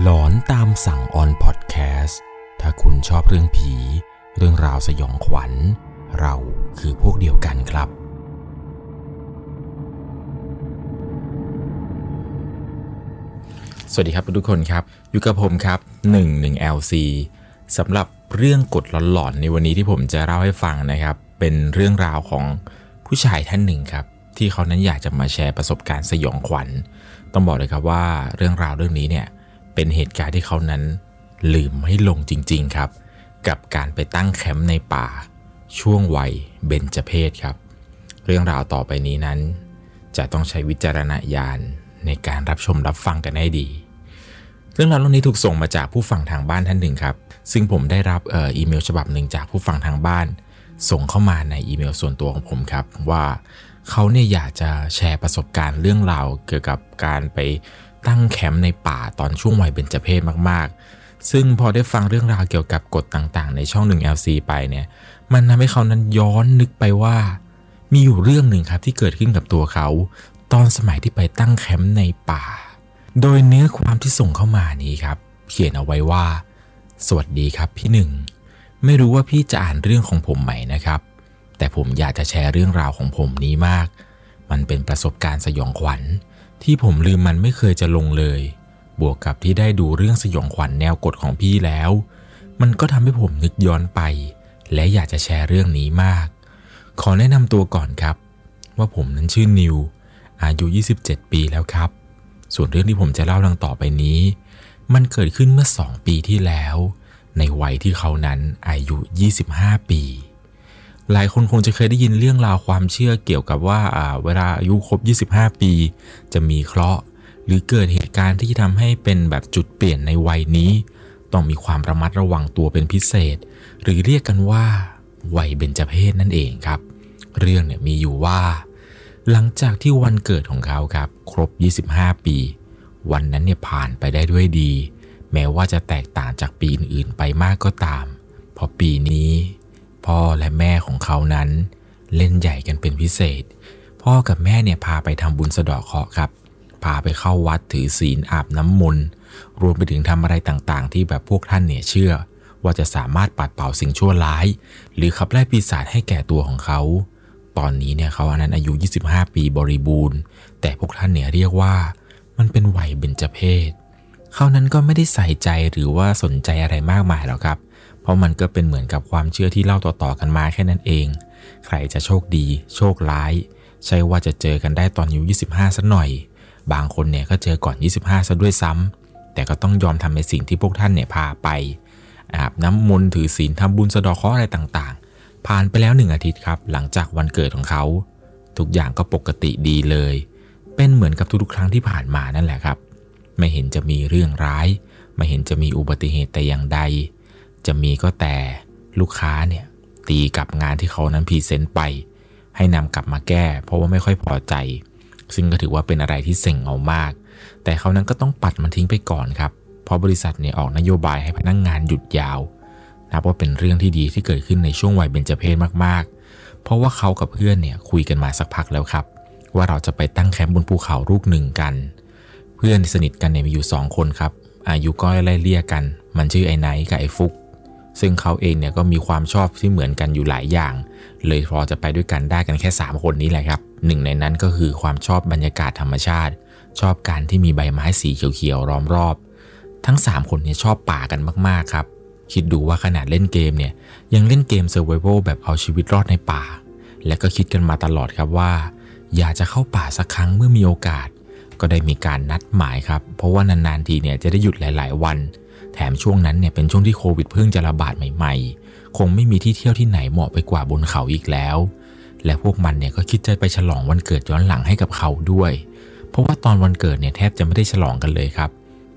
หลอนตามสั่งออนพอดแคสต์ถ้าคุณชอบเรื่องผี เรื่องราวสยองขวัญ เราคือพวกเดียวกันครับ สวัสดีครับทุกคนครับ อยู่กับผมครับ 11 LC สำหรับเรื่องกดหลอนๆในวันนี้ที่ผมจะเล่าให้ฟังนะครับ เป็นเรื่องราวของผู้ชายท่านหนึ่งครับ ที่เขานั้นอยากจะมาแชร์ประสบการณ์สยองขวัญ ต้องบอกเลยครับว่าเรื่องราวเรื่องนี้เนี่ย เป็นเหตุการณ์ที่เขานั้นลืมไม่ลงจริง ๆ ครับ กับการไปตั้งแคมป์ในป่า ช่วงวัยเบญจเพศครับ เรื่องราวต่อไปนี้นั้น จะต้องใช้วิจารณญาณในการรับชมรับฟังกันให้ดี เรื่องราวเรื่องนี้ถูกส่งมาจากผู้ฟังทางบ้านท่านหนึ่งครับ ซึ่งผมได้รับอออีเมลฉบับหนึ่งจากผู้ฟังทางบ้าน ส่งเข้ามาในอีเมลส่วนตัวของผมครับว่าเขาเนี่ยอยากจะแชร์ประสบการณ์เรื่องราวเกี่ยวกับการไป ตั้งแคมป์ในป่าตอนช่วงวัยเบญจเพศมากๆ ซึ่งพอได้ฟังเรื่องราวเกี่ยวกับกฎต่างๆ ในช่อง 1 LC ไปเนี่ย มันทำให้เขานั้นย้อนนึกไปว่า มีอยู่เรื่องหนึ่งครับที่เกิดขึ้นกับตัวเขา ตอนสมัยที่ไปตั้งแคมป์ในป่า โดยเนื้อความที่ส่งเข้ามานี้ครับ เขียนเอาไว้ว่า สวัสดีครับพี่หนึ่งไม่รู้ว่าพี่จะอ่านเรื่องของผมไหมนะครับ แต่ผมอยากจะแชร์เรื่องราวของผมนี้มาก มันเป็นประสบการณ์สยองขวัญ ที่ผมลืมมันไม่เคยจะลงเลย บวกกับที่ได้ดูเรื่องสยองขวัญแนวกฎของพี่แล้ว มันก็ทำให้ผมนึกย้อนไป และอยากจะแชร์เรื่องนี้มาก ขอแนะนำตัวก่อนครับ ว่าผมนั้นชื่อนิว อายุ 27 ปีแล้วครับ ส่วนเรื่องที่ผมจะเล่าดังต่อไปนี้ มันเกิดขึ้นเมื่อ 2 ปีที่แล้ว ในวัยที่เขานั้นอายุ 25 ปี หลายคนคงจะเคยได้ยินเรื่องราวความเชื่อเกี่ยวกับว่าเวลาอายุครบ 25 ปี จะมีเคราะห์หรือเกิดเหตุการณ์ที่ทำให้เป็นแบบจุดเปลี่ยนในวัยนี้ ต้องมีความระมัดระวังตัวเป็นพิเศษ หรือเรียกกันว่า วัยเบญจเพศนั่นเองครับ เรื่องเนี่ยมีอยู่ว่า หลังจากที่วันเกิดของเขาครับ ครบ 25 ปี วันนั้นเนี่ยผ่านไปได้ด้วยดี แม้ว่าจะแตกต่างจากปีอื่นๆไปมากก็ตาม เพราะปีนี้ พ่อและแม่ของเขานั้น เล่นใหญ่กันเป็นพิเศษ พ่อกับแม่เนี่ยพาไปทำบุญสะเดาะเคราะห์ครับ พาไปเข้าวัดถือศีลอาบน้ำมนต์รวมไปถึงทำอะไรต่างๆ ที่แบบพวกท่านเนี่ยเชื่อ ว่าจะสามารถปัดเป่าสิ่งชั่วร้าย หรือขับไล่ปีศาจให้แก่ตัวของเขา ตอนนี้เนี่ยเขาอันนั้นอายุ 25 ปีบริบูรณ์ แต่พวกท่านเนี่ยเรียกว่ามันเป็นวัยเบญจเพศเขานั้นก็ไม่ได้ใส่ใจหรือว่าสนใจอะไรมากมายหรอกครับ เพราะมันก็เป็นเหมือนกับความเชื่อที่เล่าต่อๆกันมาแค่นั้นเอง ใครจะโชคดี โชคร้าย ใช่ว่าจะเจอกันได้ตอนอายุ25สักหน่อย บางคนเนี่ยก็เจอก่อน 25ซะด้วยซ้ำแต่ก็ต้องยอมทำในสิ่งที่พวกท่านเนี่ยพาไป อาบน้ำมนต์ถือศีลทำบุญสะดาะเคราะห์อะไรต่างๆ ผ่านไปแล้วหนึ่งอาทิตย์ครับ หลังจากวันเกิดของเขา ทุกอย่างก็ปกติดีเลย เป็นเหมือนกับทุกๆครั้งที่ผ่านมานั่นแหละครับ ไม่เห็นจะมีเรื่องร้าย ไม่เห็นจะมีอุบัติเหตุแต่อย่างใด จะมีก็แต่ลูกค้าเนี่ยตีกับงานที่เขานั้นพรีเซนต์ไป ให้นำกลับมาแก้ เพราะว่าไม่ค่อยพอใจ ซึ่งก็ถือว่าเป็นอะไรที่เซ็งเอามาก แต่เขานั้นก็ต้องปัดมันทิ้งไปก่อนครับ เพราะบริษัทเนี่ยออกนโยบายให้พนักงงานหยุดยาวนับว่าเป็นเรื่องที่ดีที่เกิดขึ้นในช่วงวัยเบญจเพศมากๆ เพราะว่าเขากับเพื่อนเนี่ยคุยกันมาสักพักแล้วครับ ว่าเราจะไปตั้งแคมป์บนภูเขาลูกหนึ่งกัน เพื่อนสนิทกันเนี่ยมีอยู่ 2 คนครับอายุก็ไล่เลี่ยกัน มันชื่อไอ้ไนท์กับไอ้ฟุก ซึ่งเขาเองเนี่ยก็มีความชอบที่เหมือนกันอยู่หลายอย่าง เลยพอจะไปด้วยกันได้กันแค่ 3 คนนี้แหละครับหนึ่งในนั้นก็คือความชอบบรรยากาศธรรมชาติ ชอบการที่มีใบไม้สีเขียวๆล้อมรอบ ทั้ง 3 คนเนี่ยชอบป่ากันมากๆครับ คิดดูว่าขนาดเล่นเกมเนี่ยยังเล่นเกม Survival แบบเอาชีวิตรอดในป่า และก็คิดกันมาตลอดครับว่า อยากจะเข้าป่าสักครั้งเมื่อมีโอกาส ก็ได้มีการนัดหมายครับ เพราะว่านานๆทีเนี่ยจะได้หยุดหลาย ๆ วัน แถมช่วงนั้นเนี่ยเป็นช่วงที่โควิดเพิ่งจะระบาดใหม่ ๆ คงไม่มีที่เที่ยวที่ไหนเหมาะไปกว่าบนเขาอีกแล้ว และพวกมันเนี่ยก็คิดจะไปฉลองวันเกิดย้อนหลังให้กับเขาด้วย เพราะว่าตอนวันเกิดเนี่ยแทบจะไม่ได้ฉลองกันเลยครับ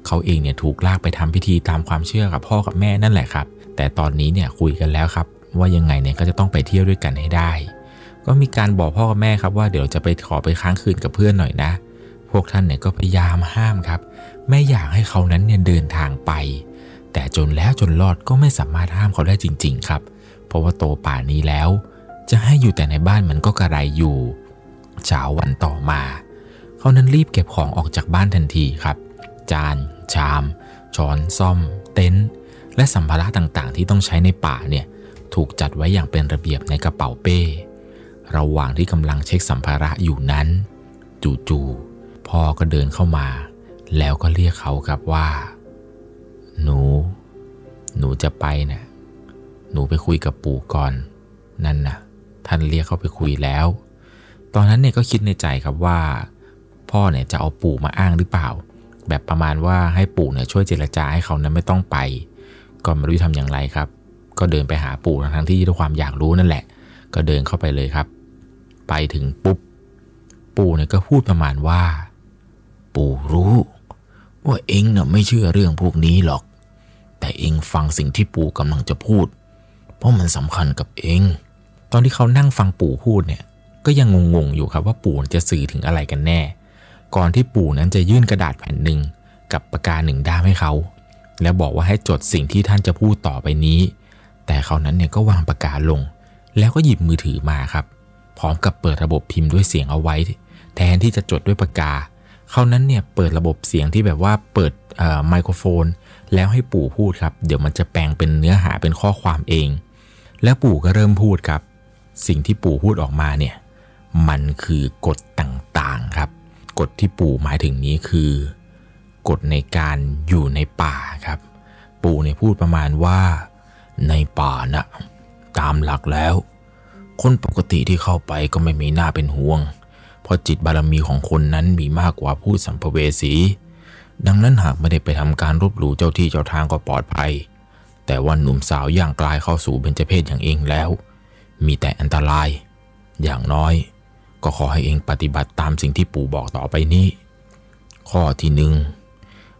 เขาเองเนี่ยถูกลากไปทำพิธีตามความเชื่อกับพ่อกับแม่นั่นแหละครับ แต่ตอนนี้เนี่ยคุยกันแล้วครับ ว่ายังไงเนี่ยก็จะต้องไปเที่ยวด้วยกันให้ได้ ก็มีการบอกพ่อกับแม่ครับว่าเดี๋ยวจะไปขอไปค้างคืนกับเพื่อนหน่อยนะพ วกท่านเนี่ยก็พยายามห้ามครับ ไม่อยากให้เขานั้นเนี่ยเดินทางไป แต่จนแล้วจนรอดก็ไม่สามารถห้ามเขาได้จริง ๆ ครับ เพราะว่าโตป่านี้แล้ว จะให้อยู่แต่ในบ้านมันก็กระไรอยู่เช้าวันต่อมา เขานั้นรีบเก็บของออกจากบ้านทันทีครับ จาน ชาม ช้อนซ่อม เต็นท์และสัมภาระต่างๆ ที่ต้องใช้ในป่าเนี่ยถูกจัดไว้อย่างเป็นระเบียบในกระเป๋าเป้ ระหว่างที่กำลังเช็คสัมภาระอยู่นั้น จู่ๆ พ่อก็เดินเข้ามา แล้วก็เรียกเขาครับว่า หนู หนูจะไปนะ่ะหนูไปคุยกับปู่ก่อน นั่นนะ่ะ ท่านเรียกเขาไปคุยแล้ว ตอนนั้นเนี่ยก็คิดในใจครับว่า พ่อเนี่ยจะเอาปู่มาอ้างหรือเปล่า แบบประมาณว่าให้ปู่เนี่ยช่วยเจรจาให้เขานั้นไม่ต้องไป ก็ไม่รู้ทำอย่างไรครับ ก็เดินไปหาปู่ทั้งที่ด้วยความอยากรู้นั่นแหละ ก็เดินเข้าไปเลยครับ ไปถึงปุ๊บ ปู่เนี่ยก็พูดประมาณว่า ปู่รู้ ว่าเองน่ะไม่เชื่อเรื่องพวกนี้หรอก แต่เองฟังสิ่งที่ปู่กำลังจะพูด เพราะมันสำคัญกับเอง ตอนที่เขานั่งฟังปู่พูดเนี่ย ก็ยังงงๆอยู่ครับว่าปู่จะสื่อถึงอะไรกันแน่ ก่อนที่ปู่นั้นจะยื่นกระดาษแผ่นหนึ่งกับปากกาหนึ่งด้ามให้เขา แล้วบอกว่าให้จดสิ่งที่ท่านจะพูดต่อไปนี้ แต่เขานั้นเนี่ยก็วางปากกาลง แล้วก็หยิบมือถือมาครับ พร้อมกับเปิดระบบพิมพ์ด้วยเสียงเอาไว้ แทนที่จะจดด้วยปากกา เขานั้นเนี่ยเปิดระบบเสียงที่แบบว่าเปิดไมโครโฟน แล้วให้ปู่พูดครับ เดี๋ยวมันจะแปลงเป็นเนื้อหาเป็นข้อความเอง แล้วปู่ก็เริ่มพูดครับ สิ่งที่ปู่พูดออกมาเนี่ยมันคือกฎต่างๆครับ กฎที่ปู่หมายถึงนี้คือ กฎในการอยู่ในป่าครับ ปู่เนี่ยพูดประมาณว่า ในป่านะตามหลักแล้ว คนปกติที่เข้าไปก็ไม่มีหน้าเป็นห่วง เพราะจิตบารมีของคนนั้นมีมากกว่าผู้สัมภเวสี ดังนั้นหากไม่ได้ไปทำการรบหลู่เจ้าที่เจ้าทางก็ปลอดภัย แต่ว่าหนุ่มสาวย่างกลายเข้าสู่เบญจเพศอย่างเองแล้ว มีแต่อันตราย อย่างน้อย ก็ขอให้เองปฏิบัติตามสิ่งที่ปู่บอกต่อไปนี้ ข้อที่หนึ่ง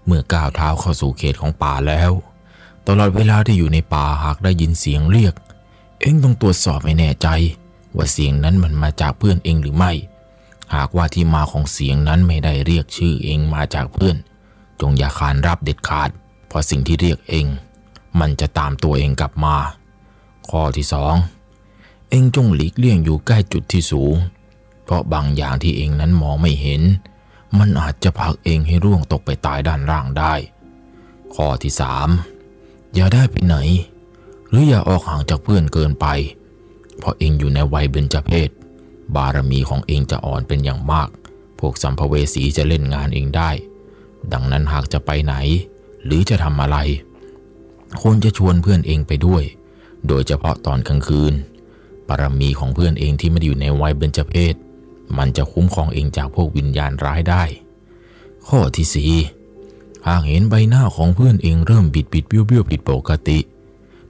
เมื่อก้าวเท้าเข้าสู่เขตของป่าแล้ว ตลอดเวลาที่อยู่ในป่าหากได้ยินเสียงเรียก เองต้องตรวจสอบให้แน่ใจ ว่าเสียงนั้นมันมาจากเพื่อนเองหรือไม่ หากว่าที่มาของเสียงนั้นไม่ได้เรียกชื่อเองมาจากเพื่อน จงอย่าขานรับเด็ดขาด เพราะสิ่งที่เรียกเอง มันจะตามตัวเองกลับมา ข้อที่สองเองจงหลีกเลี่ยงอยู่ใกล้จุดที่สูง เพราะบางอย่างที่เองนั้นมองไม่เห็น มันอาจจะผลักเองให้ร่วงตกไปตายด้านล่างได้ ข้อที่สามอย่าได้ไปไหน หรืออย่าออกห่างจากเพื่อนเกินไป เพราะเองอยู่ในวัยเบญจเพศ บารมีของเองจะอ่อนเป็นอย่างมาก พวกสัมภเวสีจะเล่นงานเองได้ ดังนั้นหากจะไปไหน หรือจะทำอะไรควรจะชวนเพื่อนเองไปด้วย โดยเฉพาะตอนกลางคืน บารมีของเพื่อนเองที่ไม่ได้อยู่ในวัยเบญจเพศ มันจะคุ้มครองเองจากพวกวิญญาณร้ายได้ ข้อที่สี่หากเห็นใบหน้าของเพื่อนเองเริ่มบิดบิดเบี้ยวเบี้ยวผิดปกติ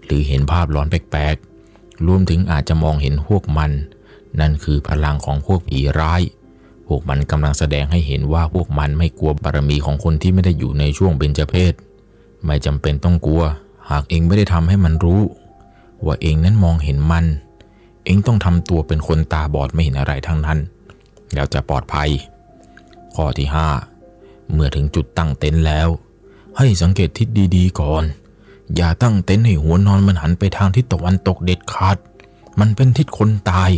หรือเห็นภาพร้อนแปลกๆ รวมถึงอาจจะมองเห็นพวกมัน นั่นคือพลังของพวกผีร้าย พวกมันกำลังแสดงให้เห็นว่าพวกมันไม่กลัวบารมีของคนที่ไม่ได้อยู่ในช่วงเบญจเพศ ไม่จำเป็นต้องกลัว หากเองไม่ได้ทำให้มันรู้ ว่าเองนั้นมองเห็นมัน เองต้องทำตัวเป็นคนตาบอดไม่เห็นอะไรทั้งนั้น แล้วจะปลอดภัย ข้อที่ห้าเมื่อถึงจุดตั้งเต็นท์แล้ว ให้สังเกตทิศดีๆ ก่อน อย่าตั้งเต็นท์ให้หัวนอนมันหันไปทางทิศตะวันตกเด็ดขาด มันเป็นทิศคนตาย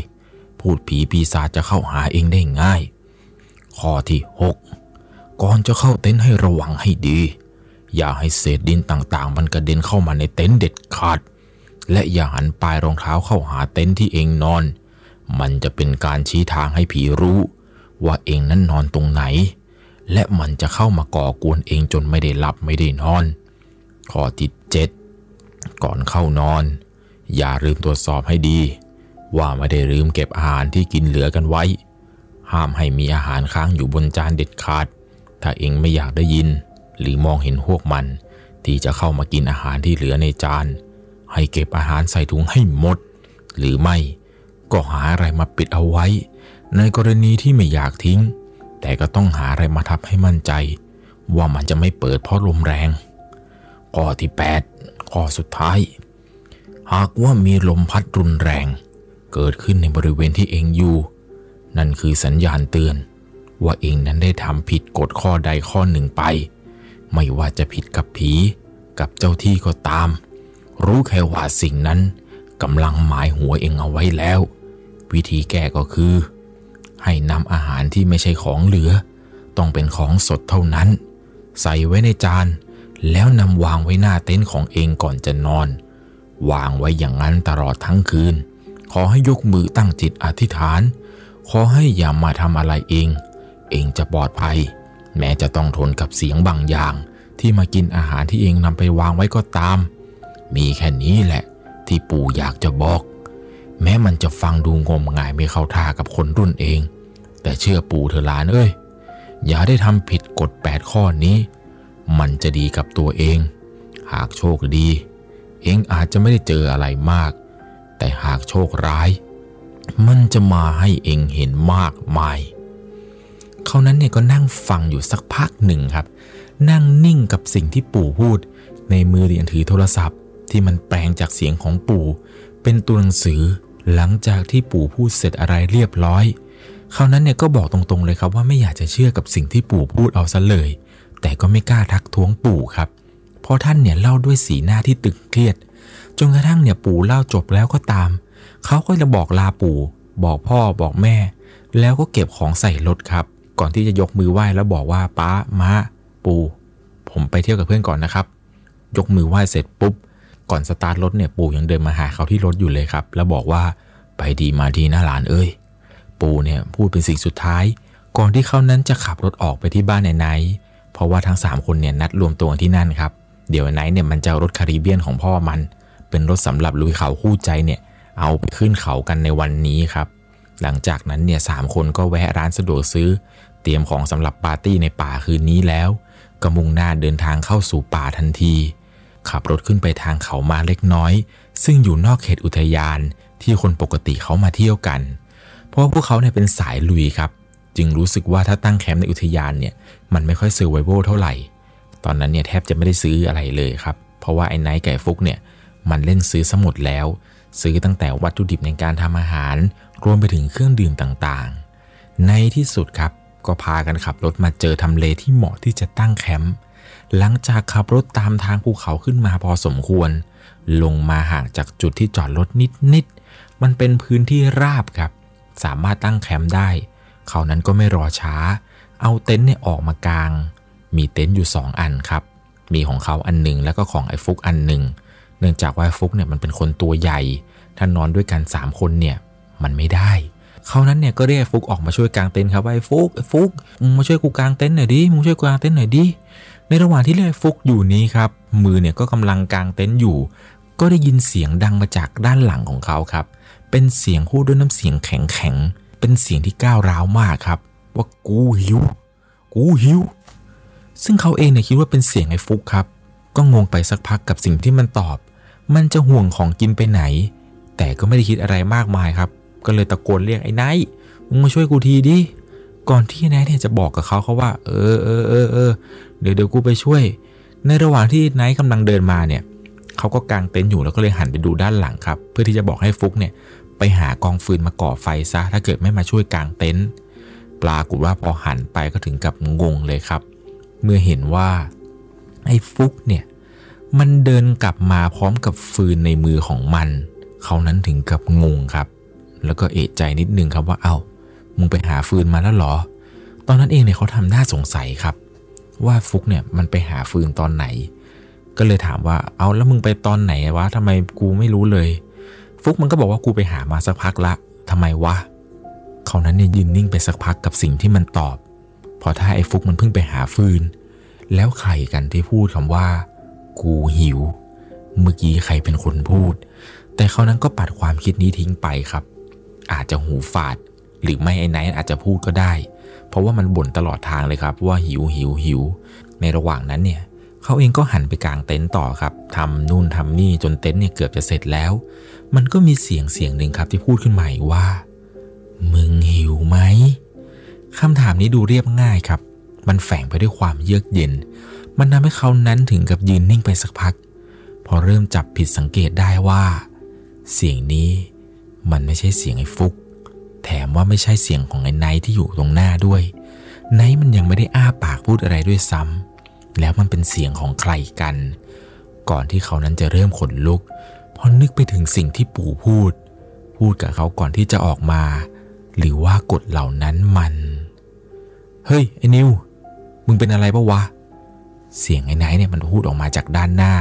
พูดผีปีศาจจะเข้าหาเองได้ง่าย ข้อที่ 6 ก่อนจะเข้าเต็นท์ให้ระวังให้ดี อย่าให้เศษดินต่างๆ มันกระเด็นเข้ามาในเต็นท์เด็ดขาด และอย่าหันปลายรองเท้าเข้าหาเต็นท์ที่เองนอน มันจะเป็นการชี้ทางให้ผีรู้ ว่าเองนั้นนอนตรงไหน และมันจะเข้ามาก่อกวนเองจนไม่ได้หลับไม่ได้นอน ข้อที่เจ็ดก่อนเข้านอน อย่าลืมตรวจสอบให้ดี ว่าไม่ได้ลืมเก็บอาหารที่กินเหลือกันไว้ ห้ามให้มีอาหารค้างอยู่บนจานเด็ดขาด ถ้าเองไม่อยากได้ยิน หรือมองเห็นพวกมัน ที่จะเข้ามากินอาหารที่เหลือในจาน ให้เก็บอาหารใส่ถุงให้หมด หรือไม่ก็หาอะไรมาปิดเอาไว้ ในกรณีที่ไม่อยากทิ้ง แต่ก็ต้องหาอะไรมาทับให้มั่นใจ ว่ามันจะไม่เปิดเพราะลมแรงข้อที่ 8 ข้อสุดท้าย หากว่ามีลมพัดรุนแรง เกิดขึ้นในบริเวณที่เองอยู่ นั่นคือสัญญาณเตือน ว่าเองนั้นได้ทำผิดกฎข้อใดข้อหนึ่งไป ไม่ว่าจะผิดกับผี กับเจ้าที่ก็ตาม รู้แค่ว่าสิ่งนั้นกำลังหมายหัวเองเอาไว้แล้ว วิธีแก้ก็คือ ให้นำอาหารที่ไม่ใช่ของเหลือ ต้องเป็นของสดเท่านั้น ใส่ไว้ในจานแล้วนำวางไว้หน้าเต็นท์ของเองก่อนจะนอน วางไว้อย่างนั้นตลอดทั้งคืน ขอให้ยกมือตั้งจิตอธิษฐาน ขอให้อย่ามาทำอะไรเอง เองจะปลอดภัย แม้จะต้องทนกับเสียงบางอย่าง ที่มากินอาหารที่เองนำไปวางไว้ก็ตาม มีแค่นี้แหละ ที่ปู่อยากจะบอก แม้มันจะฟังดูงมงายไม่เข้าท่ากับคนรุ่นเอง แต่เชื่อปู่เธอหลานเอ้ย อย่าได้ทำผิดกฎ 8 ข้อนี้ มันจะดีกับตัวเอง หากโชคดี เองอาจจะไม่ได้เจออะไรมาก แต่หากโชคร้าย มันจะมาให้เองเห็นมากมาย เขานั้นเนี่ยก็นั่งฟังอยู่สักพักหนึ่งครับ นั่งนิ่งกับสิ่งที่ปู่พูด ในมือเรียนถือโทรศัพท์ ที่มันแปลงจากเสียงของปู่ เป็นตัวหนังสือหลังจากที่ปู่พูดเสร็จอะไรเรียบร้อยเขานั้นเนี่ยก็บอกตรงๆเลยครับว่าไม่อยากจะเชื่อกับสิ่งที่ปู่พูดเอาซะเลย แต่ก็ไม่กล้าทักท้วงปู่ครับ เพราะท่านเนี่ยเล่าด้วยสีหน้าที่ตึงเครียด จนกระทั่งเนี่ยปู่เล่าจบแล้วก็ตาม เขาก็จะบอกลาปู่ บอกพ่อบอกแม่ แล้วก็เก็บของใส่รถครับ ก่อนที่จะยกมือไหว้แล้วบอกว่าป้าม้า ปู่ ผมไปเที่ยวกับเพื่อนก่อนนะครับ ยกมือไหว้เสร็จปุ๊บ ก่อนสตาร์ทรถเนี่ยปู่ยังเดินมาหาเขาที่รถอยู่เลยครับ แล้วบอกว่าไปดีมาดีนะหลานเอ้ย ปู่เนี่ยพูดเป็นสิ่งสุดท้าย ก่อนที่เขานั้นจะขับรถออกไปที่บ้านไหนไหนๆเพราะว่าทั้ง 3 คนเนี่ยนัดรวมตัวกันที่นั่นครับ เดี๋ยวไหนเนี่ยมันจะรถคาริเบียนของพ่อมัน เป็นรถสำหรับลุยเขาคู่ใจเนี่ย เอาไปขึ้นเขากันในวันนี้ครับ หลังจากนั้นเนี่ยสามคนก็แวะร้านสะดวกซื้อ เตรียมของสำหรับปาร์ตี้ในป่าคืนนี้แล้วก็มุ่งหน้าเดินทางเข้าสู่ป่าทันที ขับรถขึ้นไปทางเขามาเล็กน้อย ซึ่งอยู่นอกเขตอุทยานที่คนปกติเขามาเที่ยวกัน เพราะว่าพวกเขาเนี่ยเป็นสายลุยครับ จึงรู้สึกว่าถ้าตั้งแคมป์ในอุทยานเนี่ยมันไม่ค่อย survival เท่าไหร่ ตอนนั้นเนี่ยแทบจะไม่ได้ซื้ออะไรเลยครับ เพราะว่าไอ้ไนท์ไอ้ฟุกเนี่ย มันเล่นซื้อซะหมดแล้ว ซื้อตั้งแต่วัตถุดิบในการทำอาหาร รวมไปถึงเครื่องดื่มต่างๆ ในที่สุดครับก็พากันขับรถมาเจอทำเลที่เหมาะที่จะตั้งแคมป์หลังจากขับรถตามทางภูเขาขึ้นมาพอสมควร ลงมาห่างจากจุดที่จอดรถนิดๆมันเป็นพื้นที่ราบครับ สามารถตั้งแคมป์ได้เขานั้นก็ไม่รอช้า เอาเต็นท์เนี่ยออกมากาง มีเต็นท์อยู่ 2 อันครับ มีของเขาอันหนึ่งแล้วก็ของไอ้ฟุกอันหนึ่ง เนื่องจากว่าฟุกเนี่ยมันเป็นคนตัวใหญ่ ถ้านอนด้วยกัน 3 คนเนี่ยมันไม่ได้ เขานั้นเนี่ยก็เรียกฟุกออกมาช่วยกางเต็นท์ครับว่าไอ้ฟุกฟุกมึงมาช่วยกูกางเต็นท์หน่อยดิมึงช่วยกูกางเต็นท์หน่อยดิ ในระหว่างที่เรียกฟุกอยู่นี้ครับมือเนี่ยก็กำลังกางเต็นท์อยู่ ก็ได้ยินเสียงดังมาจากด้านหลังของเขาครับ เป็นเสียงพูดด้วยน้ำเสียงแข็งแข็งๆเป็นเสียงที่ก้าวร้าวมากครับ ว่ากูหิว กูหิว ซึ่งเขาเองเนี่ยคิดว่าเป็นเสียงไอ้ฟุกครับ ก็งงไปสักพักกับสิ่งที่มันตอบ มันจะห่วงของกินไปไหน แต่ก็ไม่ได้คิดอะไรมากมายครับ ก็เลยตะโกนเรียกไอ้ไนท์มึงมาช่วยกูทีดิ ก่อนที่ไนท์เนี่ยจะบอกกับเขาเขาว่า เออเออเออเออเดี๋ยวเดี๋ยวกูไปช่วย ในระหว่างที่ไนท์กำลังเดินมาเนี่ยเขาก็กางเต็นท์อยู่แล้วก็เลยหันไปดูด้านหลังครับ เพื่อที่จะบอกให้ฟุกเนี่ยไปหากองฟืนมาก่อไฟซะ ถ้าเกิดไม่มาช่วยกางเต็นท์ปรากฏว่าพอหันไปก็ถึงกับงงเลยครับ เมื่อเห็นว่า ไอ้ฟุกเนี่ยมันเดินกลับมาพร้อมกับฟืนในมือของมัน เขานั้นถึงกับงงครับ แล้วก็เอะใจนิดนึงครับว่าเอา้ามึงไปหาฟืนมาแล้วหรอ ตอนนั้นเองเนี่ยเขาทำหน้าสงสัยครับ ว่าฟุกเนี่ยมันไปหาฟืนตอนไหน ก็เลยถามว่าเอาแล้วมึงไปตอนไหนวะทำไมกูไม่รู้เลย ฟุกมันก็บอกว่ากูไปหามาสักพักละทำไมวะเขานั้นเนี่ยยืนนิ่งไปสักพักกับสิ่งที่มันตอบพราะถ้าไอ้ฟุกมันเพิ่งไปหาฟืน แล้วใครกันที่พูดคำว่า กูหิว เมื่อกี้ใครเป็นคนพูด แต่เขานั้นก็ปัดความคิดนี้ทิ้งไปครับ อาจจะหูฝาด หรือไม่ไอ้ไนท์อาจจะพูดก็ได้ เพราะว่ามันบ่นตลอดทางเลยครับว่าหิวหิวหิว ในระหว่างนั้นเนี่ยเขาเองก็หันไปกลางเต็นท์ต่อครับทำนู่นทำนี่จนเต็นท์เนี่ยเกือบจะเสร็จแล้ว มันก็มีเสียงเสียงหนึ่งครับที่พูดขึ้นมาอีกว่า มึงหิวไหมคำถามนี้ดูเรียบง่ายครับ มันแฝงไปด้วยความเยือกเย็น มันทำให้เขานั้นถึงกับยืนนิ่งไปสักพัก พอเริ่มจับผิดสังเกตได้ว่า เสียงนี้มันไม่ใช่เสียงไอ้ฟุก แถมว่าไม่ใช่เสียงของไอ้ไนท์ที่อยู่ตรงหน้าด้วย ไนท์มันยังไม่ได้อ้าปากพูดอะไรด้วยซ้ำแล้วมันเป็นเสียงของใครกัน ก่อนที่เขานั้นจะเริ่มขนลุกพราะนึกไปถึงสิ่งที่ปู่พูด พูดกับเขาก่อนที่จะออกมา หรือว่ากฎเหล่านั้นมัน เฮ้ยไอ้นิว มึงเป็นอะไรปะวะ เสียงไอ้ไนท์เนี่ยมันพูดออกมาจากด้านหน้า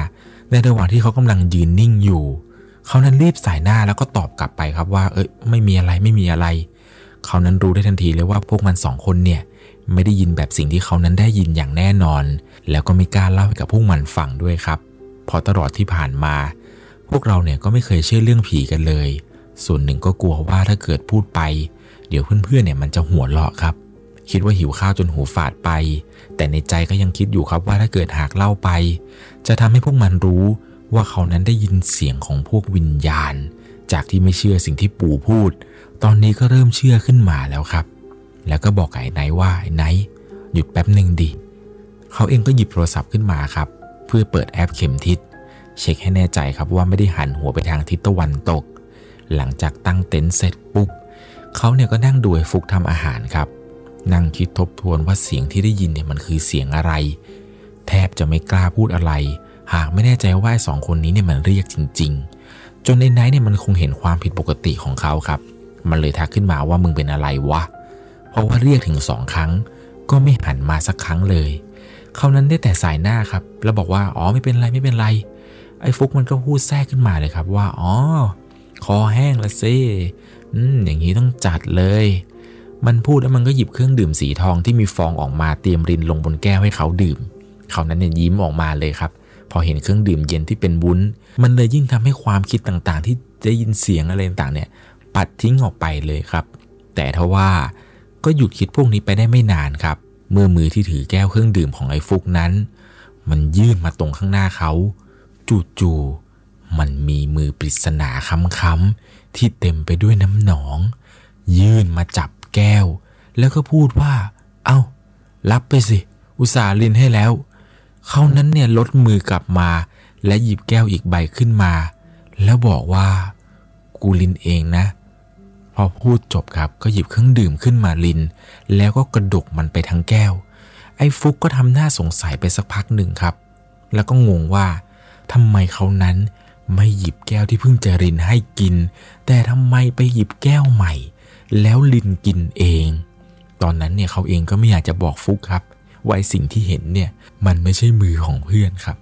ในระหว่างที่เขากำลังยืนนิ่งอยู่ เขานั้นรีบสายหน้าแล้วก็ตอบกลับไปครับว่า เอ้ยไม่มีอะไรไม่มีอะไร เขานั้นรู้ได้ทันทีเลยว่าพวกมันสองคนเนี่ยไม่ได้ยินแบบสิ่งที่เขานั้นได้ยินอย่างแน่นอน แล้วก็ไม่กล้าเล่าให้กับพวกมันฟังด้วยครับเพราะตลอดที่ผ่านมา พวกเราเนี่ยก็ไม่เคยเชื่อเรื่องผีกันเลย ส่วนหนึ่งก็กลัวว่าถ้าเกิดพูดไป เดี๋ยวเพื่อนๆเนี่ยมันจะหัวเราะครับ คิดว่าหิวข้าวจนหูฝาดไป แต่ในใจก็ยังคิดอยู่ครับว่าถ้าเกิดหากเล่าไป จะทำให้พวกมันรู้ว่าเขานั้นได้ยินเสียงของพวกวิญญาณ จากที่ไม่เชื่อสิ่งที่ปู่พูด ตอนนี้ก็เริ่มเชื่อขึ้นมาแล้วครับ แล้วก็บอกไอ้ไนว่าไอ้ไนหยุดแป๊บหนึ่งดิเขาเองก็หยิบโทรศัพท์ขึ้นมาครับ เพื่อเปิดแอปเข็มทิศเช็คให้แน่ใจครับว่าไม่ได้หันหัวไปทางทิศตะวันตก หลังจากตั้งเต็นท์เสร็จปุ๊บเขาเนี่ยก็นั่งดูไอ้ฟุกทำอาหารครับ นั่งคิดทบทวนว่าเสียงที่ได้ยินเนี่ยมันคือเสียงอะไร แทบจะไม่กล้าพูดอะไร หากไม่แน่ใจว่าไอ้สองคนนี้เนี่ยมันเรียกจริง ๆ จนในไนท์เนี่ยมันคงเห็นความผิดปกติของเขาครับ มันเลยทักขึ้นมาว่ามึงเป็นอะไรวะ เพราะว่าเรียกถึงสองครั้ง ก็ไม่หันมาสักครั้งเลยเขานั้นได้แต่สายหน้าครับ แล้วบอกว่าอ๋อไม่เป็นไรไม่เป็นไร ไอ้ฟุกมันก็พูดแทรกขึ้นมาเลยครับว่าอ๋อคอแห้งละซิอืมอย่างนี้ต้องจัดเลย มันพูดแล้วมันก็หยิบเครื่องดื่มสีทองที่มีฟองออกมาเตรียมรินลงบนแก้วให้เขาดื่ม เขานั้นเนี่ยยิ้มออกมาเลยครับ พอเห็นเครื่องดื่มเย็นที่เป็นวุ้น มันเลยยิ่งทำให้ความคิดต่างๆ ที่ได้ยินเสียงอะไรต่างๆเนี่ย ปัดทิ้งออกไปเลยครับ แต่ทว่าก็หยุดคิดพวกนี้ไปได้ไม่นานครับ เมื่อมือที่ถือแก้วเครื่องดื่มของไอ้ฟุกนั้น มันยื่นมาตรงข้างหน้าเขา จู่ๆมันมีมือปริศนาค้ำๆที่เต็มไปด้วยน้ำหนอง ยื่นมาจับ แก้ว แล้วก็พูดว่า เอา้า รับไปสิ อุตส่าห์ลินให้แล้ว เขานั้นเนี่ยลดมือกลับมา และหยิบแก้วอีกใบขึ้นมา แล้วบอกว่า กูลินเองนะ พอพูดจบครับก็หยิบเครื่องดื่มขึ้นมาลิน แล้วก็กระดกมันไปทั้งแก้ว ไอ้ฟุกก็ทำหน้าสงสัยไปสักพักหนึ่งครับ แล้วก็งงว่าทำไมเขานั้นไม่หยิบแก้วที่เพิ่งจะรินให้กิน แต่ทำไมไปหยิบแก้วใหม่ แล้วลินกินเอง ตอนนั้นเนี่ยเขาเองก็ไม่อยากจะบอกฟุกครับว่าไอสิ่งที่เห็นเนี่ยมันไม่ใช่มือของเพื่อนครับ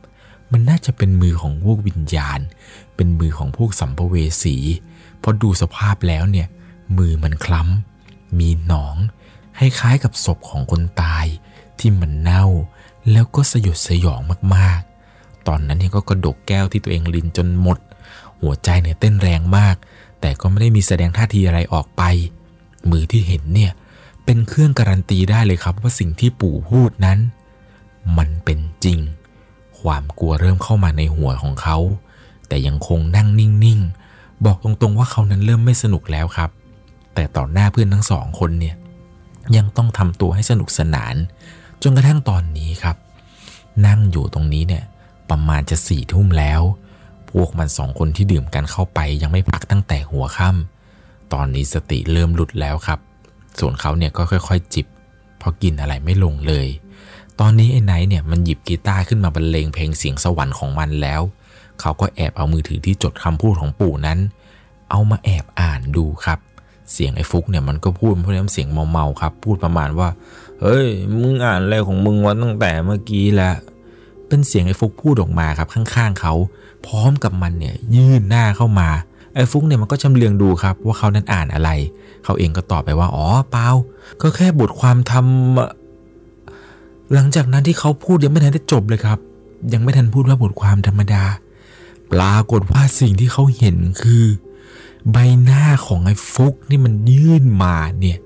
มันน่าจะเป็นมือของพวกวิญญาณ เป็นมือของพวกสัมภเวสีเพราะดูสภาพแล้วเนี่ยมือมันคล้ำ มีหนองให้คล้ายกับศพของคนตายที่มันเน่า แล้วก็สยดสยองมากๆ ตอนนั้นเนี่ยก็กระดกแก้วที่ตัวเองลินจนหมด หัวใจเนี่ยเต้นแรงมาก แต่ก็ไม่ได้มีแสดงท่าทีอะไรออกไป มือที่เห็นเนี่ยเป็นเครื่องการันตีได้เลยครับว่าสิ่งที่ปู่พูดนั้น มันเป็นจริง ความกลัวเริ่มเข้ามาในหัวของเขา แต่ยังคงนั่งนิ่งๆ บอกตรงๆว่าเขานั้นเริ่มไม่สนุกแล้วครับ แต่ต่อหน้าเพื่อนทั้งสองคนเนี่ยยังต้องทำตัวให้สนุกสนาน จนกระทั่งตอนนี้ครับ นั่งอยู่ตรงนี้เนี่ยประมาณจะสี่ทุ่มแล้ว พวกมันสองคนที่ดื่มกันเข้าไปยังไม่พักตั้งแต่หัวค่ำตอนนี้สติเริ่มหลุดแล้วครับ ส่วนเขาเนี่ยก็ค่อย ๆ จิบ เพราะกินอะไรไม่ลงเลย ตอนนี้ไอ้ไนท์เนี่ยมันหยิบกีตาร์ขึ้นมาบรรเลงเพลงเสียงสวรรค์ของมันแล้ว เขาก็แอบเอามือถือที่จดคำพูดของปู่นั้น เอามาแอบอ่านดูครับ เสียงไอ้ฟุกเนี่ยมันก็พูดเพราะน้ำเสียงเมาๆครับ พูดประมาณว่า เฮ้ย มึงอ่านอะไรของมึงวะตั้งแต่เมื่อกี้แล้วเป็นเสียงไอ้ฟุกพูดออกมาครับข้างๆเขา พร้อมกับมันเนี่ยยื่นหน้าเข้ามาไอ้ฟุกเนี่ยมันก็ชำเลืองดูครับว่าเขานั้นอ่านอะไร เขาเองก็ตอบไปว่า อ๋อเปล่าก็แค่บทความทำหลังจากนั้นที่เขาพูดยังไม่ทันได้จบเลยครับ ยังไม่ทันพูดว่าบทความธรรมดา ปรากฏว่าสิ่งที่เขาเห็นคือ ใบหน้าของไอ้ฟุกนี่มันยื่นมาเนี่ย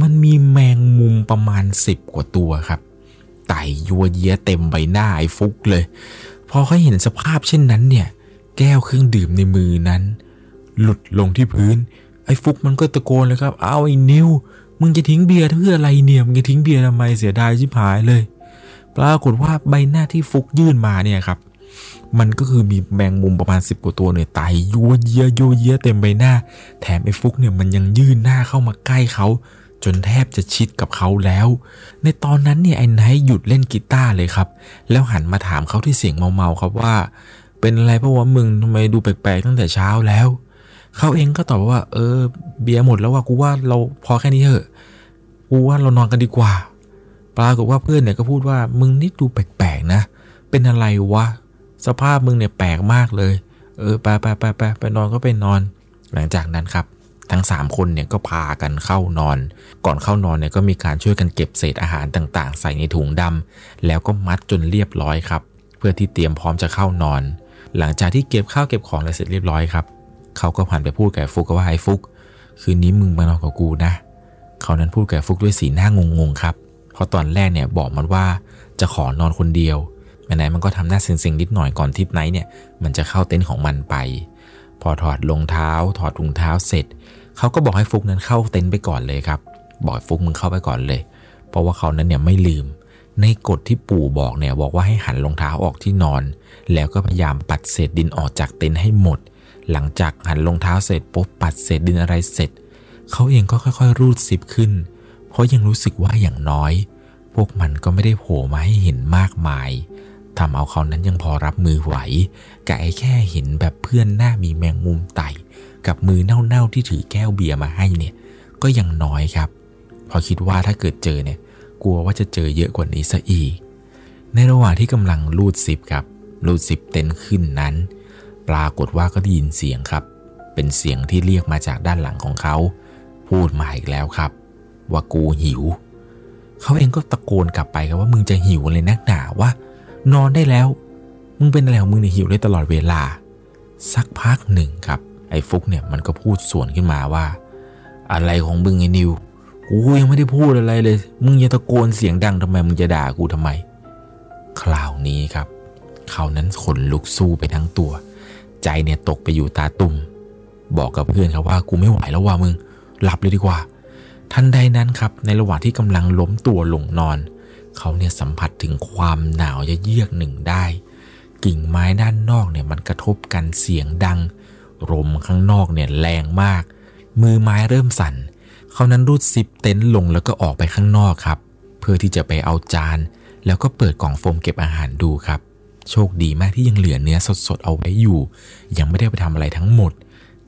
มันมีแมงมุมประมาณสิบกว่าตัวครับไต่ยัวเยียเต็มใบหน้าไอ้ฟุกเลย อเขาเห็นสภาพเช่นนั้นเนี่ย แก้วเครื่องดื่มในมือนั้น หลุดลงที่พื้น ไอ้ฟุกมันก็ตะโกนเลยครับ เอาไอ้นิวมึงจะทิ้งเบียร์เพื่ออะไรเนี่ยมึงจะทิ้งเบียร์ทำไมเสียดายชิบหายเลย ปรากฏว่าใบหน้าที่ฟุกยื่นมาเนี่ยครับ มันก็คือมีแมงมุมประมาณ 10 กว่าตัวเนี่ยไต่ยัวเยียยัวเยียเต็มใบหน้า แถมไอ้ฟุกเนี่ยมันยังยื่นหน้าเข้ามาใกล้เขา จนแทบจะชิดกับเขาแล้ว ในตอนนั้นเนี่ยไอ้ไนท์หยุดเล่นกีตาร์เลยครับ แล้วหันมาถามเขาที่เสียงเมาๆครับว่า เป็นอะไรเพราะว่ามึงทำไมดูแปลกๆตั้งแต่เช้าแล้ว เขาเองก็ตอบว่า เออ เบียร์หมดแล้วว่ากูว่าเราพอแค่นี้เถอะ กูว่าเรานอนกันดีกว่า ปรากฏว่าเพื่อนเนี่ยก็พูดว่ามึงนี่ดูแปลกๆนะ เป็นอะไรวะ สภาพมึงเนี่ยแปลกมากเลย เออไปไปไปไปไปนอนก็ไปนอน หลังจากนั้นครับ ทั้ง 3 คนเนี่ยก็พากันเข้านอน ก่อนเข้านอนเนี่ยก็มีการช่วยกันเก็บเศษอาหารต่างๆ ใส่ในถุงดำแล้วก็มัดจนเรียบร้อยครับ เพื่อที่เตรียมพร้อมจะเข้านอน หลังจากที่เก็บข้าวเก็บของอะไรเสร็จเรียบร้อยครับเขาก็ผ่านไปพูดกับฟุกว่าไอ้ฟุก คืนนี้มึงมานอนกับกูนะเขานั้นพูดกับฟุกด้วยสีหน้างงๆครับเพราะตอนแรกเนี่ยบอกมันว่าจะขอนอนคนเดียวไหนมันก็ทำหน้าเซ็งๆนิดหน่อยก่อนทิปไนท์เนี่ยมันจะเข้าเต็นท์ของมันไป พอถอดรองเท้า ถอดถุงเท้าเสร็จ เขาก็บอกให้ฟุกนั้นเข้าเต็นท์ไปก่อนเลยครับ บอกฟุกมึงเข้าไปก่อนเลย เพราะว่าเขานั้นเนี่ยไม่ลืม ในกฎที่ปู่บอกเนี่ยบอกว่าให้หันรองเท้าออกที่นอน แล้วก็พยายามปัดเศษดินออกจากเต็นท์ให้หมด หลังจากหันรองเท้าเสร็จปุ๊บปัดเศษดินอะไรเสร็จ เขาเองก็ค่อยๆ รูดซิปขึ้น เพราะยังรู้สึกว่าอย่างน้อย พวกมันก็ไม่ได้โผล่มาให้เห็นมากมายทำเอาเขานั้นยังพอรับมือไหวกับไอ้แค่เห็นแบบเพื่อนหน้ามีแมงมุมไต่ กับมือเน่าๆที่ถือแก้วเบียร์มาให้เนี่ย ก็ยังน้อยครับ พอคิดว่าถ้าเกิดเจอเนี่ย กลัวว่าจะเจอเยอะกว่านี้ซะอีก ในระหว่างที่กำลังรูดซิปครับรูดซิปเต็นขึ้นนั้น ปรากฏว่าก็ได้ยินเสียงครับ เป็นเสียงที่เรียกมาจากด้านหลังของเขา พูดมาอีกแล้วครับ ว่ากูหิว เขาเองก็ตะโกนกลับไปครับว่ามึงจะหิวเลยนักหนาว่า นอนได้แล้ว มึงเป็นอะไรของมึงเนี่ยหิวได้ตลอดเวลาสักพักหนึ่งครับ ไอ้ฟุกเนี่ยมันก็พูดสวนขึ้นมาว่า อะไรของมึงไอ้นิว กูยังไม่ได้พูดอะไรเลย มึงยังตะโกนเสียงดังทำไมมึงจะด่ากูทำไม คราวนี้ครับเขานั้นขนลุกสู้ไปทั้งตัว ใจเนี่ยตกไปอยู่ตาตุ่มบอกกับเพื่อนครับว่ากูไม่ไหวแล้วว่ามึงหลับเลยดีกว่า ทันใดนั้นครับในระหว่างที่กำลังล้มตัวลงนอน เขาเนี่ยสัมผัสถึงความหนาวเยือกหนึ่งได้ กิ่งไม้ด้านนอกเนี่ยมันกระทบกันเสียงดัง ลมข้างนอกเนี่ยแรงมาก มือไม้เริ่มสั่น เขานั้นรูดซิปเต็นท์ลงแล้วก็ออกไปข้างนอกครับ เพื่อที่จะไปเอาจาน แล้วก็เปิดกล่องโฟมเก็บอาหารดูครับ โชคดีมากที่ยังเหลือเนื้อสดๆเอาไว้อยู่ ยังไม่ได้ไปทำอะไรทั้งหมด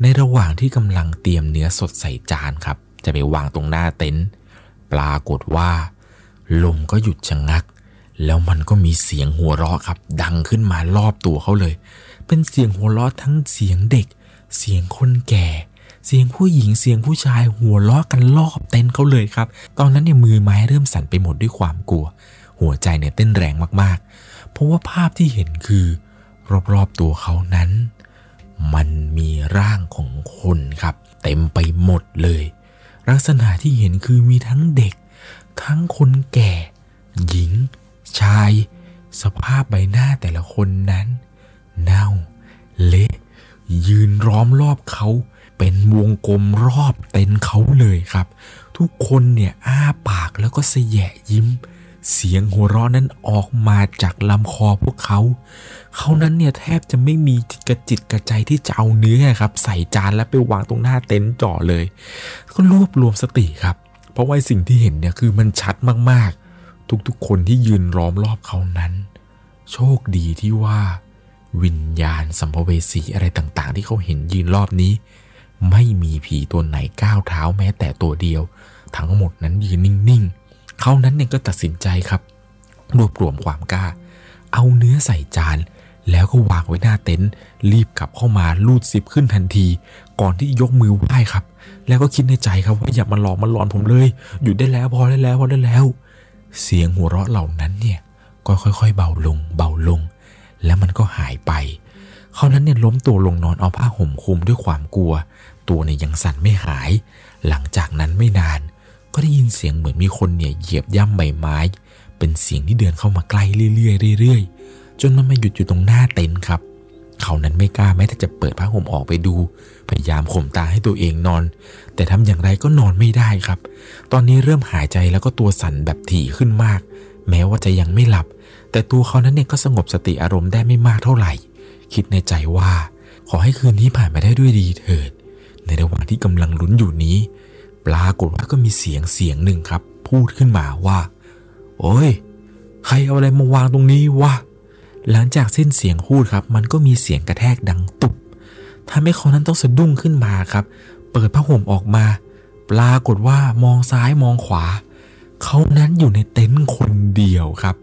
ในระหว่างที่กำลังเตรียมเนื้อสดใส่จานครับ จะไปวางตรงหน้าเต็นท์ปรากฏว่า ลมก็หยุดชะงักแล้วมันก็มีเสียงหัวเราะครับ ดังขึ้นมารอบตัวเขาเลย เป็นเสียงหัวเราะทั้งเสียงเด็ก เสียงคนแก่ เสียงผู้หญิงเสียงผู้ชายหัวเราะกันรอบเต็นท์เขาเลยครับ ตอนนั้นเนี่ยมือไม้เริ่มสั่นไปหมดด้วยความกลัว หัวใจเนี่ยเต้นแรงมากเพราะว่าภาพที่เห็นคือ รอบๆตัวเขานั้น มันมีร่างของคนครับ เต็มไปหมดเลย ลักษณะที่เห็นคือมีทั้งเด็ก ทั้งคนแก่ หญิง ชาย สภาพใบหน้าแต่ละคนนั้น เน่า เละ ยืนร้อมรอบเขาเป็นวงกลมรอบเต็นเขาเลยครับ ทุกคนเนี่ยอ้าปากแล้วก็เสยะยิ้ม เสียงหัวเราะนั้นออกมาจากลำคอพวกเขา เขานั้นเนี่ยแทบจะไม่มีกระจิตกระใจที่จะเอาเนื้อครับ ใส่จานแล้วไปวางตรงหน้าเต็นท์จ่อเลย ก็รวบรวมสติครับ เพราะว่าสิ่งที่เห็นเนี่ยคือมันชัดมากๆ ทุกๆคนที่ยืนล้อมรอบเขานั้น โชคดีที่ว่า วิญญาณสัมภเวสีอะไรต่างๆ ที่เขาเห็นยืนรอบนี้ ไม่มีผีตัวไหนก้าวเท้าแม้แต่ตัวเดียว ทั้งหมดนั้นยืนนิ่งๆ เขานั้นเนี่ยก็ตัดสินใจครับ รวบรวมความกล้า เอาเนื้อใส่จาน แล้วก็วางไว้หน้าเต็นท์รีบกลับเข้ามาลูดซิปขึ้นทันที ก่อนที่ยกมือไหว้ครับ แล้วก็คิดในใจครับว่าอย่ามาหลอกมาหลอนผมเลยหยุดได้แล้วพอได้แล้วพอได้แล้ว เสียงหัวเราะเหล่านั้นเนี่ยก็ค่อยๆ เบาลงเบาลง แล้วมันก็หายไป เขานั้นเนี่ยล้มตัวลงนอนเอาผ้าห่มคลุมด้วยความกลัว ตัวเนี่ยยังสั่นไม่หาย หลังจากนั้นไม่นาน ก็ได้ยินเสียงเหมือนมีคนเนี่ยเหยียบย่ำใบไม้ เป็นเสียงที่เดินเข้ามาใกล้เรื่อยๆเรื่อยๆ จนมันมาหยุดอยู่ตรงหน้าเต็นท์ครับ เขานั้นไม่กล้าแม้แต่จะเปิดผ้าห่มออกไปดู พยายามข่มตาให้ตัวเองนอน แต่ทำอย่างไรก็นอนไม่ได้ครับ ตอนนี้เริ่มหายใจแล้วก็ตัวสั่นแบบถี่ขึ้นมาก แม้ว่าจะยังไม่หลับ แต่ตัวเขานั้นเนี่ยก็สงบสติอารมณ์ได้ไม่มากเท่าไหร่ คิดในใจว่า ขอให้คืนนี้ผ่านไปได้ด้วยดีเถิด ในระหว่างที่กำลังลุ้นอยู่นี้ ปรากฏว่าก็มีเสียงเสียงหนึ่งครับ พูดขึ้นมาว่า โอ้ย ใครเอาอะไรมาวางตรงนี้วะ หลังจากสิ้นเสียงพูดครับ มันก็มีเสียงกระแทกดังตุบทำให้เขานั้นต้องสะดุ้งขึ้นมาครับ เปิดผ้าห่มออกมา ปรากฏว่ามองซ้ายมองขวา เขานั้นอยู่ในเต็นท์คนเดียวครับ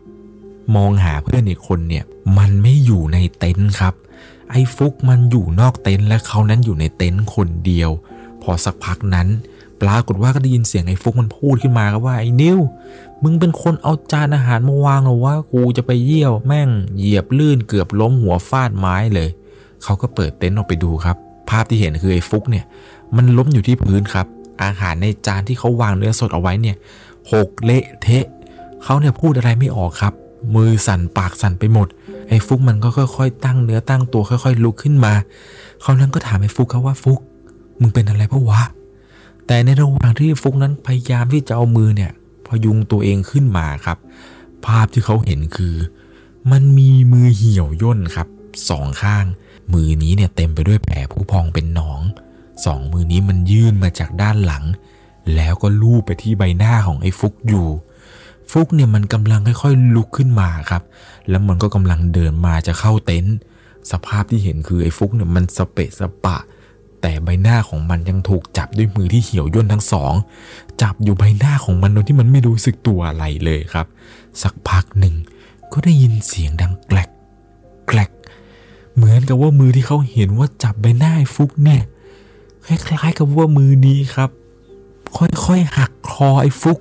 มองหาเพื่อนอีกคนเนี่ยมันไม่อยู่ในเต็นท์ครับ ไอ้ฟุกมันอยู่นอกเต็นท์และเขานั้นอยู่ในเต็นท์คนเดียว พอสักพักนั้น ปรากฏว่าก็ได้ยินเสียงไอ้ฟุกมันพูดขึ้นมาครับว่าไอ้นิวมึงเป็นคนเอาจานอาหารมาวางหรอว่ากูจะไปเยี่ยวแม่งเหยียบลื่นเกือบล้มหัวฟาดไม้เลยเขาก็เปิดเต็นท์ออกไปดูครับ ภาพที่เห็นคือไอ้ฟุกเนี่ยมันล้มอยู่ที่พื้นครับ อาหารในจานที่เขาวางเนื้อสดเอาไว้เนี่ยหกเละเทะเขาเนี่ยพูดอะไรไม่ออกครับ มือสั่นปากสั่นไปหมด ไอ้ฟุกมันก็ค่อย ๆ ตั้งเนื้อตั้งตัวค่อย ๆ ลุกขึ้นมา เขานั้นก็ถามไอ้ฟุกเขาว่าฟุก มึงเป็นอะไรเพราะวะ แต่ในระหว่างที่ฟุกนั้นพยายามที่จะเอามือเนี่ย พยุงตัวเองขึ้นมาครับ ภาพที่เขาเห็นคือ มันมีมือเหี่ยวย่นครับสองข้าง มือนี้เนี่ยเต็มไปด้วยแผลผู้พองเป็นหนองสองมือนี้มันยื่นมาจากด้านหลัง แล้วก็ลูบไปที่ใบหน้าของไอ้ฟุกอยู่ ฟุกเนี่ยมันกำลังค่อยๆลุกขึ้นมาครับ แล้วมันก็กำลังเดินมาจะเข้าเต็นท์สภาพที่เห็นคือไอ้ฟุกเนี่ยมันสเปะสปะ แต่ใบหน้าของมันยังถูกจับด้วยมือที่เหี่ยวย่นทั้งสอง จับอยู่ใบหน้าของมันโดยที่มันไม่รู้สึกตัวอะไรเลยครับ สักพักหนึ่งก็ได้ยินเสียงดังแกลกแกลกเหมือนกับว่ามือที่เขาเห็นว่าจับใบหน้าไอ้ฟุกเนี่ยคล้ายๆกับว่ามือนี้ครับ ค่อยๆหักคอไอ้ฟุก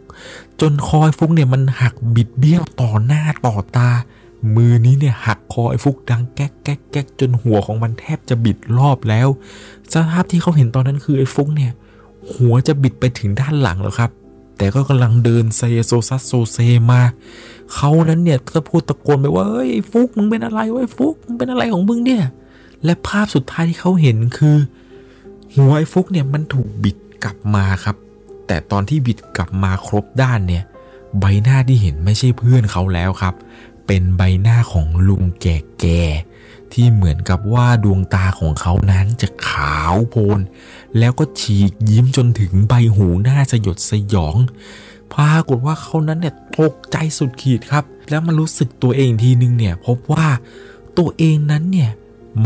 จนคอไอ้ฟุกเนี่ยมันหักบิดเบี้ยวต่อหน้าต่อตา มือนี้เนี่ยหักคอไอ้ฟุกดังแก๊กแก๊กแก๊กจนหัวของมันแทบจะบิดรอบแล้ว สภาพที่เขาเห็นตอนนั้นคือไอ้ฟุกเนี่ย หัวจะบิดไปถึงด้านหลังแล้วครับ แต่ก็กำลังเดินเซโซซัดโซเซมาเขานั้นเนี่ยก็พูดตะโกนไปว่าเฮ้ยไอ้ฟุกมึงเป็นอะไรวะไอ้ฟุกมึงเป็นอะไรของมึงเนี่ย และภาพสุดท้ายที่เขาเห็นคือ หัวไอ้ฟุกเนี่ยมันถูกบิดกลับมาครับ แต่ตอนที่บิดกลับมาครบด้านเนี่ย ใบหน้าที่เห็นไม่ใช่เพื่อนเขาแล้วครับ เป็นใบหน้าของลุงแก่ๆที่เหมือนกับว่าดวงตาของเขานั้นจะขาวโพลนแล้วก็ฉีกยิ้มจนถึงใบหูหน้าสยดสยองปรากฏว่าเขานั้นเนี่ยตกใจสุดขีดครับ แล้วมารู้สึกตัวเองทีนึงเนี่ยพบว่าตัวเองนั้นเนี่ย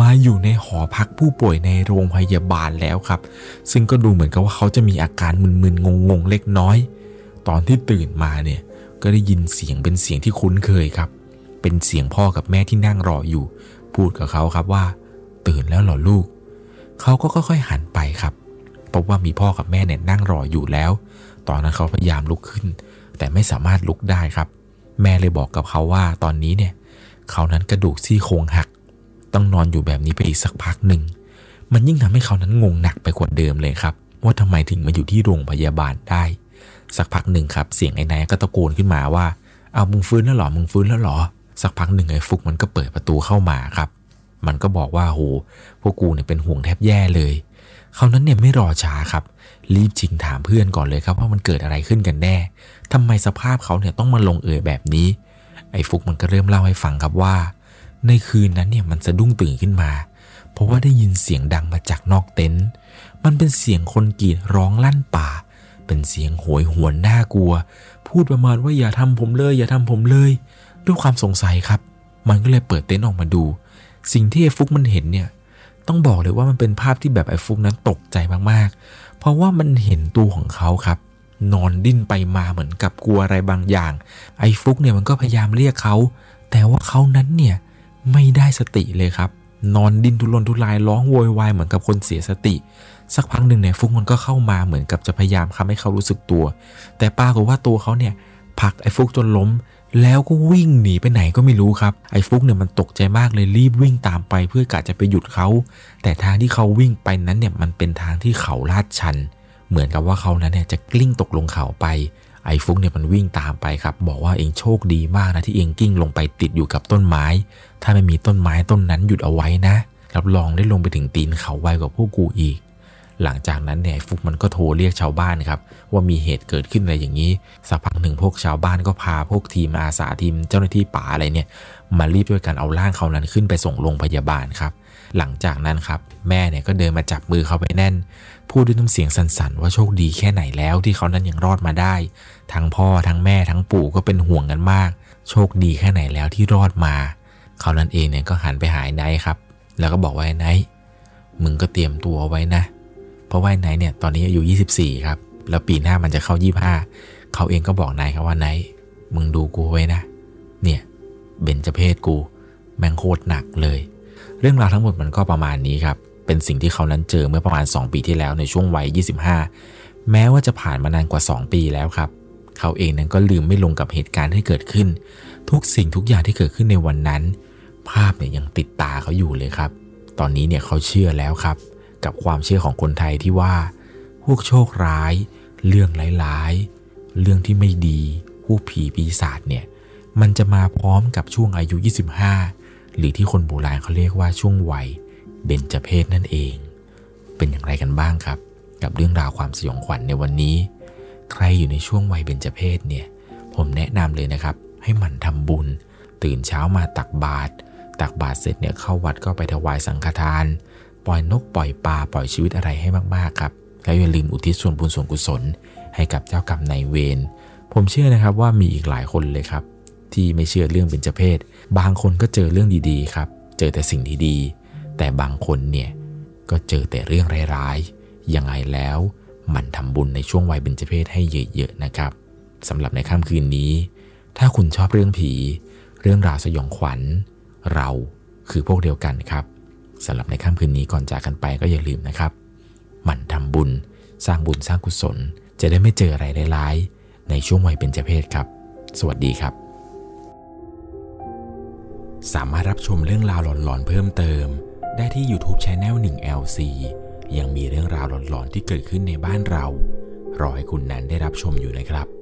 มาอยู่ในหอพักผู้ป่วยในโรงพยาบาลแล้วครับ ซึ่งก็ดูเหมือนกับว่าเขาจะมีอาการมึนๆงงๆเล็กน้อย ตอนที่ตื่นมาเนี่ยก็ได้ยินเสียงเป็นเสียงที่คุ้นเคยครับ เป็นเสียงพ่อกับแม่ที่นั่งรออยู่ พูดกับเขาครับว่า ตื่นแล้วหรอลูก เขาก็ค่อยๆหันไปครับพบว่ามีพ่อกับแม่เนี่ยนั่งรออยู่แล้ว ตอนนั้นเขาพยายามลุกขึ้น แต่ไม่สามารถลุกได้ครับ แม่เลยบอกกับเขาว่าตอนนี้เนี่ยเขานั้นกระดูกซี่โครงหัก ต้องนอนอยู่แบบนี้ไปอีกสักพักหนึ่ง มันยิ่งทำให้เขานั้นงงหนักไปกว่าเดิมเลยครับ ว่าทำไมถึงมาอยู่ที่โรงพยาบาลได้ สักพักหนึ่งครับ เสียงไอ้นายก็ตะโกนขึ้นมาว่า เอามึงฟื้นแล้วหรอ มึงฟื้นแล้วหรอ สักพักหนึ่งไอ้ฟุกมันก็เปิดประตูเข้ามาครับ มันก็บอกว่าโหพวกกูเนี่ยเป็นห่วงแทบแย่เลยเขานั้นเนี่ยไม่รอช้าครับ รีบจิงถามเพื่อนก่อนเลยครับว่ามันเกิดอะไรขึ้นกันแน่ทำไมสภาพเขาเนี่ยต้องมาลงเอยแบบนี้ ไอ้ฟุกมันก็เริ่มเล่าให้ฟังครับว่า ในคืนนั้นเนี่ยมันสะดุ้งตื่นขึ้นมา เพราะว่าได้ยินเสียงดังมาจากนอกเต็นท์มันเป็นเสียงคนกรีดร้องลั่นป่า เป็นเสียงโหยหวนน่ากลัว พูดประมาณว่าอย่าทำผมเลย อย่าทำผมเลย ด้วยความสงสัยครับ มันก็เลยเปิดเต็นท์ออกมาดู สิ่งที่ไอ้ฟุกมันเห็นเนี่ยต้องบอกเลยว่ามันเป็นภาพที่แบบไอ้ฟุกนั้นตกใจมากๆ เพราะว่ามันเห็นตัวของเขาครับนอนดิ้นไปมาเหมือนกับกลัวอะไรบางอย่าง ไอ้ฟุกเนี่ยมันก็พยายามเรียกเขา แต่ว่าเขานั้นเนี่ย ไม่ได้สติเลยครับ นอนดิ้นทุรนทุรายร้องโวยวายเหมือนกับคนเสียสติ สักพักหนึ่งเนี่ยฟุกมันก็เข้ามาเหมือนกับจะพยายามทำให้เขารู้สึกตัว แต่ปรากฏว่าตัวเขาเนี่ยผลักไอ้ฟุกจนล้ม แล้วก็วิ่งหนีไปไหนก็ไม่รู้ครับ ไอ้ฟุกเนี่ยมันตกใจมากเลยรีบวิ่งตามไปเพื่อกะจะไปหยุดเขา แต่ทางที่เขาวิ่งไปนั้นเนี่ยมันเป็นทางที่เขาลาดชัน เหมือนกับว่าเขานั้นเนี่ยจะกลิ้งตกลงเขาไป ไอ้ฟุกเนี่ยมันวิ่งตามไปครับ บอกว่าเองโชคดีมากนะที่เองกิ้งลงไปติดอยู่กับต้นไม้ ถ้าไม่มีต้นไม้ต้นนั้นหยุดเอาไว้นะ รับรองได้ลงไปถึงตีนเขาไวกว่าพวกกูอีก หลังจากนั้นเนี่ยฟุกมันก็โทรเรียกชาวบ้านครับ ว่ามีเหตุเกิดขึ้นอะไรอย่างนี้ สักพักหนึ่งพวกชาวบ้านก็พาพวกทีมอาสาทีมเจ้าหน้าที่ป่าอะไรเนี่ย มารีบด้วยกันเอาร่างเขานั้นขึ้นไปส่งโรงพยาบาลครับ หลังจากนั้นครับ แม่เนี่ยก็เดินมาจับมือเขาไปแน่น พูดด้วยน้ำเสียงสั่นๆ ว่าโชคดีแค่ไหนแล้วที่เขานั้นยังรอดมาได้ ทั้งพ่อทั้งแม่ทั้งปู่ก็เป็นห่วงกันมาก โชคดีแค่ไหนแล้วที่รอดมา เขานั้นเองเนี่ยก็หันไปหาไอ้ไนท์ครับ แล้วก็บอกว่าไนท์มึงก็เตรียมตัวไว้นะ เพราะว่าไนท์เนี่ยตอนนี้อายุ 24 ครับ แล้วปีหน้ามันจะเข้า 25 เขาเองก็บอกไนายครับว่าไนายมึงดูกูไว้นะ เนี่ยเบญจเพศกู แม่งโคตรหนักเลย เรื่องราวทั้งหมดมันก็ประมาณนี้ครับ เป็นสิ่งที่เขานั้นเจอเมื่อประมาณ 2 ปีที่แล้วในช่วงวัย 25 แม้ว่าจะผ่านมานานกว่า 2 ปีแล้วครับ เขาเองนั้นก็ลืมไม่ลงกับเหตุการณ์ที่เกิดขึ้น ทุกสิ่งทุกอย่างที่เกิดขึ้นในวันนั้น ภาพเนี่ยยังติดตาเขาอยู่เลยครับ ตอนนี้เนี่ยเขาเชื่อแล้วครับ กับความเชื่อของคนไทยที่ว่า พวกโชคร้าย เรื่องร้ายๆ เรื่องที่ไม่ดี พวกผีปีศาจเนี่ย มันจะมาพร้อมกับช่วงอายุ 25 หรือที่คนโบราณเขาเรียกว่าช่วงวัยเบญจเพศนั่นเอง เป็นอย่างไรกันบ้างครับ กับเรื่องราวความสยองขวัญในวันนี้ ใครอยู่ในช่วงวัยเบญจเพศเนี่ย ผมแนะนำเลยนะครับ ให้หมั่นทำบุญ ตื่นเช้ามาตักบาตร ตักบาตรเสร็จเนี่ยเข้าวัดก็ไปถวายสังฆทาน ปล่อยนกปล่อยปลาปล่อยชีวิตอะไรให้มากๆครับ แล้วอย่าลืมอุทิศส่วนบุญส่วนกุศล ให้กับเจ้ากรรมนายเวร ผมเชื่อนะครับว่ามีอีกหลายคนเลยครับ ที่ไม่เชื่อเรื่องเบญจเพศ บางคนก็เจอเรื่องดีๆครับ เจอแต่สิ่งดีๆ แต่บางคนเนี่ยก็เจอแต่เรื่องร้ายๆ ยังไงแล้วมันทำบุญในช่วงวัยเบญจเพศให้เยอะๆนะครับสำหรับในค่ำคืนนี้ ถ้าคุณชอบเรื่องผี เรื่องราวสยองขวัญ เราคือพวกเดียวกันครับสำหรับในค่ำคืนนี้ก่อนจากกันไปก็อย่าลืมนะครับ หมั่นทำบุญ สร้างบุญสร้างกุศล จะได้ไม่เจออะไรร้ายๆในช่วงวัยเบญจเพศครับ สวัสดีครับ สามารถรับชมเรื่องราวหลอนๆเพิ่มเติม ได้ที่ YouTube c h anel 1 LC ยังมีเรื่องราวหลอนๆที่เกิดขึ้นในบ้านเรา รอให้คุณนันได้รับชมอยู่นะครับ